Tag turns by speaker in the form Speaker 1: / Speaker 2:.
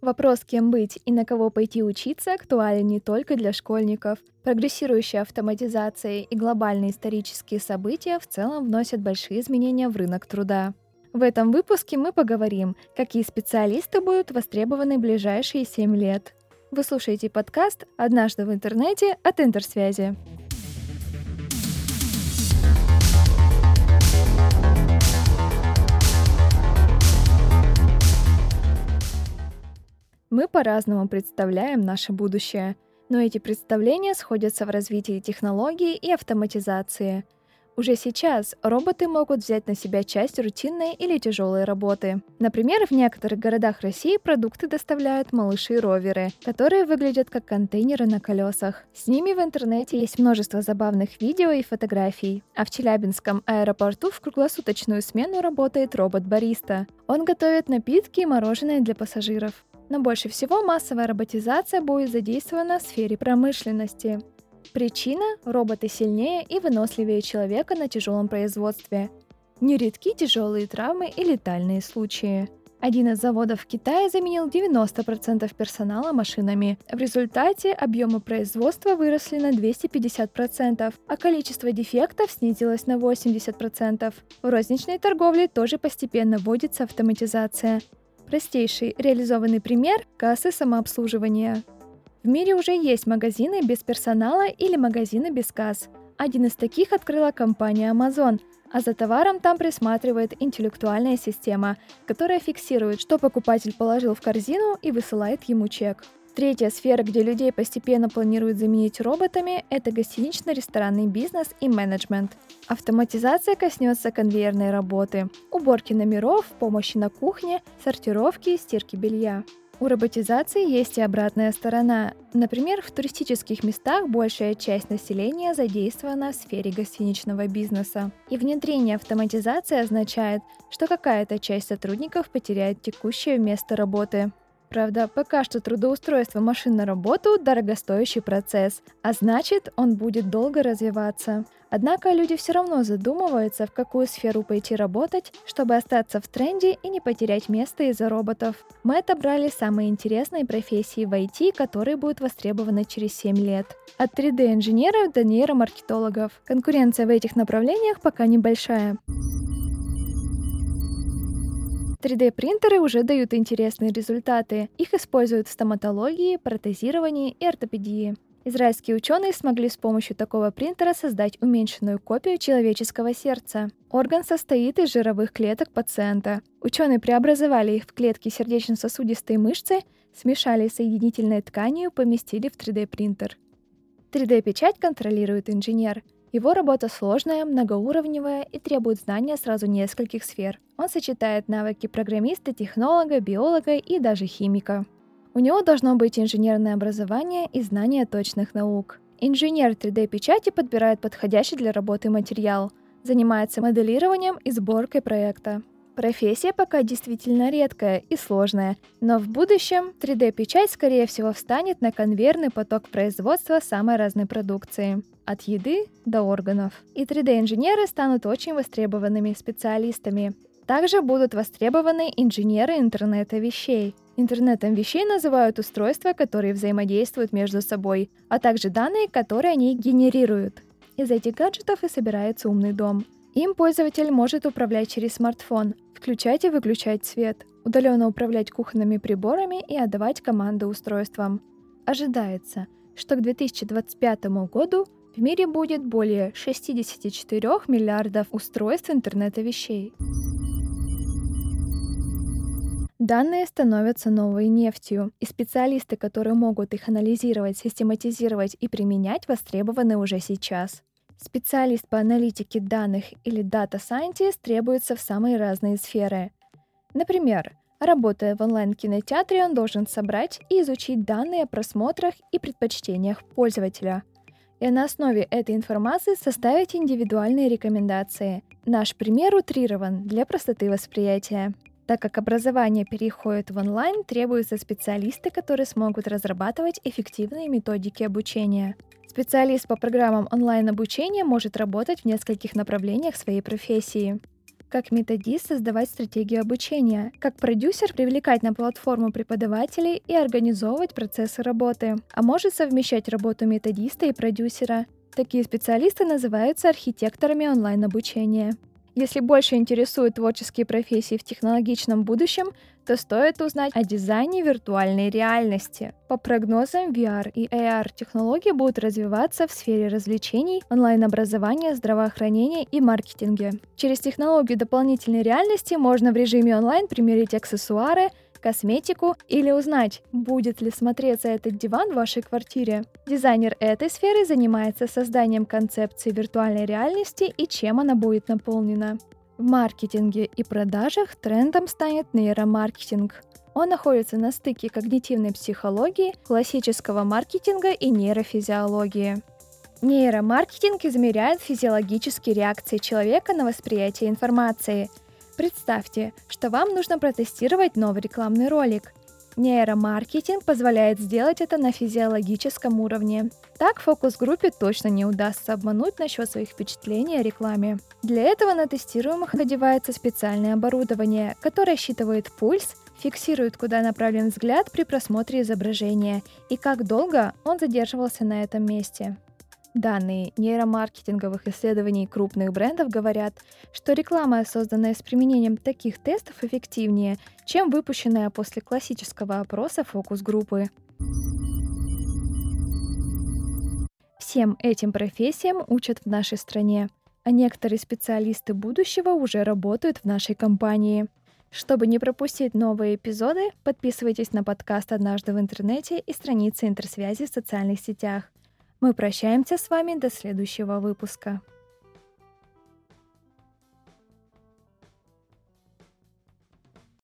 Speaker 1: Вопрос, кем быть и на кого пойти учиться, актуален не только для школьников. Прогрессирующая автоматизация и глобальные исторические события в целом вносят большие изменения в рынок труда. В этом выпуске мы поговорим, какие специалисты будут востребованы в ближайшие 7 лет. Вы слушаете подкаст «Однажды в интернете» от Интерсвязи. Мы по-разному представляем наше будущее, но эти представления сходятся в развитии технологий и автоматизации. Уже сейчас роботы могут взять на себя часть рутинной или тяжелой работы. Например, в некоторых городах России продукты доставляют малыши-роверы, которые выглядят как контейнеры на колесах. С ними в интернете есть множество забавных видео и фотографий. А в Челябинском аэропорту в круглосуточную смену работает робот-бариста. Он готовит напитки и мороженое для пассажиров но больше всего массовая роботизация будет задействована в сфере промышленности. Причина – роботы сильнее и выносливее человека на тяжелом производстве. Нередки тяжелые травмы и летальные случаи. Один из заводов в Китае заменил 90% персонала машинами. В результате объемы производства выросли на 250%, а количество дефектов снизилось на 80%. В розничной торговле тоже постепенно вводится автоматизация. Простейший реализованный пример – кассы самообслуживания. В мире уже есть магазины без персонала или магазины без касс. Один из таких открыла компания Amazon, а за товаром там присматривает интеллектуальная система, которая фиксирует, что покупатель положил в корзину и высылает ему чек. Третья сфера, где людей постепенно планируют заменить роботами, это гостинично-ресторанный бизнес и менеджмент. Автоматизация коснется конвейерной работы, уборки номеров, помощи на кухне, сортировки и стирки белья. У роботизации есть и обратная сторона. Например, в туристических местах большая часть населения задействована в сфере гостиничного бизнеса. И внедрение автоматизации означает, что какая-то часть сотрудников потеряет текущее место работы. Правда, пока что трудоустройство машин на работу – дорогостоящий процесс, а значит, он будет долго развиваться. Однако люди все равно задумываются, в какую сферу пойти работать, чтобы остаться в тренде и не потерять место из-за роботов. Мы отобрали самые интересные профессии в IT, которые будут востребованы через 7 лет. От 3D-инженеров до нейромаркетологов. Конкуренция в этих направлениях пока небольшая. 3D-принтеры уже дают интересные результаты. Их используют в стоматологии, протезировании и ортопедии. Израильские ученые смогли с помощью такого принтера создать уменьшенную копию человеческого сердца. Орган состоит из жировых клеток пациента. Ученые преобразовали их в клетки сердечно-сосудистой мышцы, смешали соединительной тканью поместили в 3D-принтер. 3D-печать контролирует инженер – его работа сложная, многоуровневая и требует знания сразу нескольких сфер. Он сочетает навыки программиста, технолога, биолога и даже химика. У него должно быть инженерное образование и знание точных наук. Инженер 3D-печати подбирает подходящий для работы материал, занимается моделированием и сборкой проекта. Профессия пока действительно редкая и сложная, но в будущем 3D-печать, скорее всего, встанет на конвейерный поток производства самой разной продукции от еды до органов. И 3D-инженеры станут очень востребованными специалистами. Также будут востребованы инженеры интернета вещей. Интернетом вещей называют устройства, которые взаимодействуют между собой, а также данные, которые они генерируют. Из этих гаджетов и собирается умный дом. Им пользователь может управлять через смартфон, включать и выключать свет, удаленно управлять кухонными приборами и отдавать команды устройствам. Ожидается, что к 2025 году в мире будет более 64 миллиардов устройств интернета вещей. Данные становятся новой нефтью, и специалисты, которые могут их анализировать, систематизировать и применять, востребованы уже сейчас. Специалист по аналитике данных или Data Scientist требуется в самые разные сферы. Например, работая в онлайн-кинотеатре, он должен собрать и изучить данные о просмотрах и предпочтениях пользователя – и на основе этой информации составить индивидуальные рекомендации. Наш пример утрирован для простоты восприятия. Так как образование переходит в онлайн, требуются специалисты, которые смогут разрабатывать эффективные методики обучения. Специалист по программам онлайн-обучения может работать в нескольких направлениях своей профессии. как методист создавать стратегию обучения, как продюсер привлекать на платформу преподавателей и организовывать процессы работы, а может совмещать работу методиста и продюсера. Такие специалисты называются архитекторами онлайн-обучения. Если больше интересуют творческие профессии в технологичном будущем, то стоит узнать о дизайне виртуальной реальности. По прогнозам, VR и AR технологии будут развиваться в сфере развлечений, онлайн-образования, здравоохранения и маркетинге. Через технологию дополнительной реальности можно в режиме онлайн примерить аксессуары, косметику или узнать, будет ли смотреться этот диван в вашей квартире. Дизайнер этой сферы занимается созданием концепции виртуальной реальности и чем она будет наполнена. В маркетинге и продажах трендом станет нейромаркетинг. Он находится на стыке когнитивной психологии, классического маркетинга и нейрофизиологии. Нейромаркетинг измеряет физиологические реакции человека на восприятие информации – Представьте, что вам нужно протестировать новый рекламный ролик. Нейромаркетинг позволяет сделать это на физиологическом уровне. Так фокус-группе точно не удастся обмануть насчет своих впечатлений о рекламе. Для этого на тестируемых одевается специальное оборудование, которое считывает пульс, фиксирует, куда направлен взгляд при просмотре изображения и как долго он задерживался на этом месте. Данные нейромаркетинговых исследований крупных брендов говорят, что реклама, созданная с применением таких тестов, эффективнее, чем выпущенная после классического опроса фокус-группы. Всем этим профессиям учат в нашей стране, а некоторые специалисты будущего уже работают в нашей компании. Чтобы не пропустить новые эпизоды, подписывайтесь на подкаст «Однажды в интернете» и страницы интерсвязи в социальных сетях. Мы прощаемся с вами до следующего выпуска.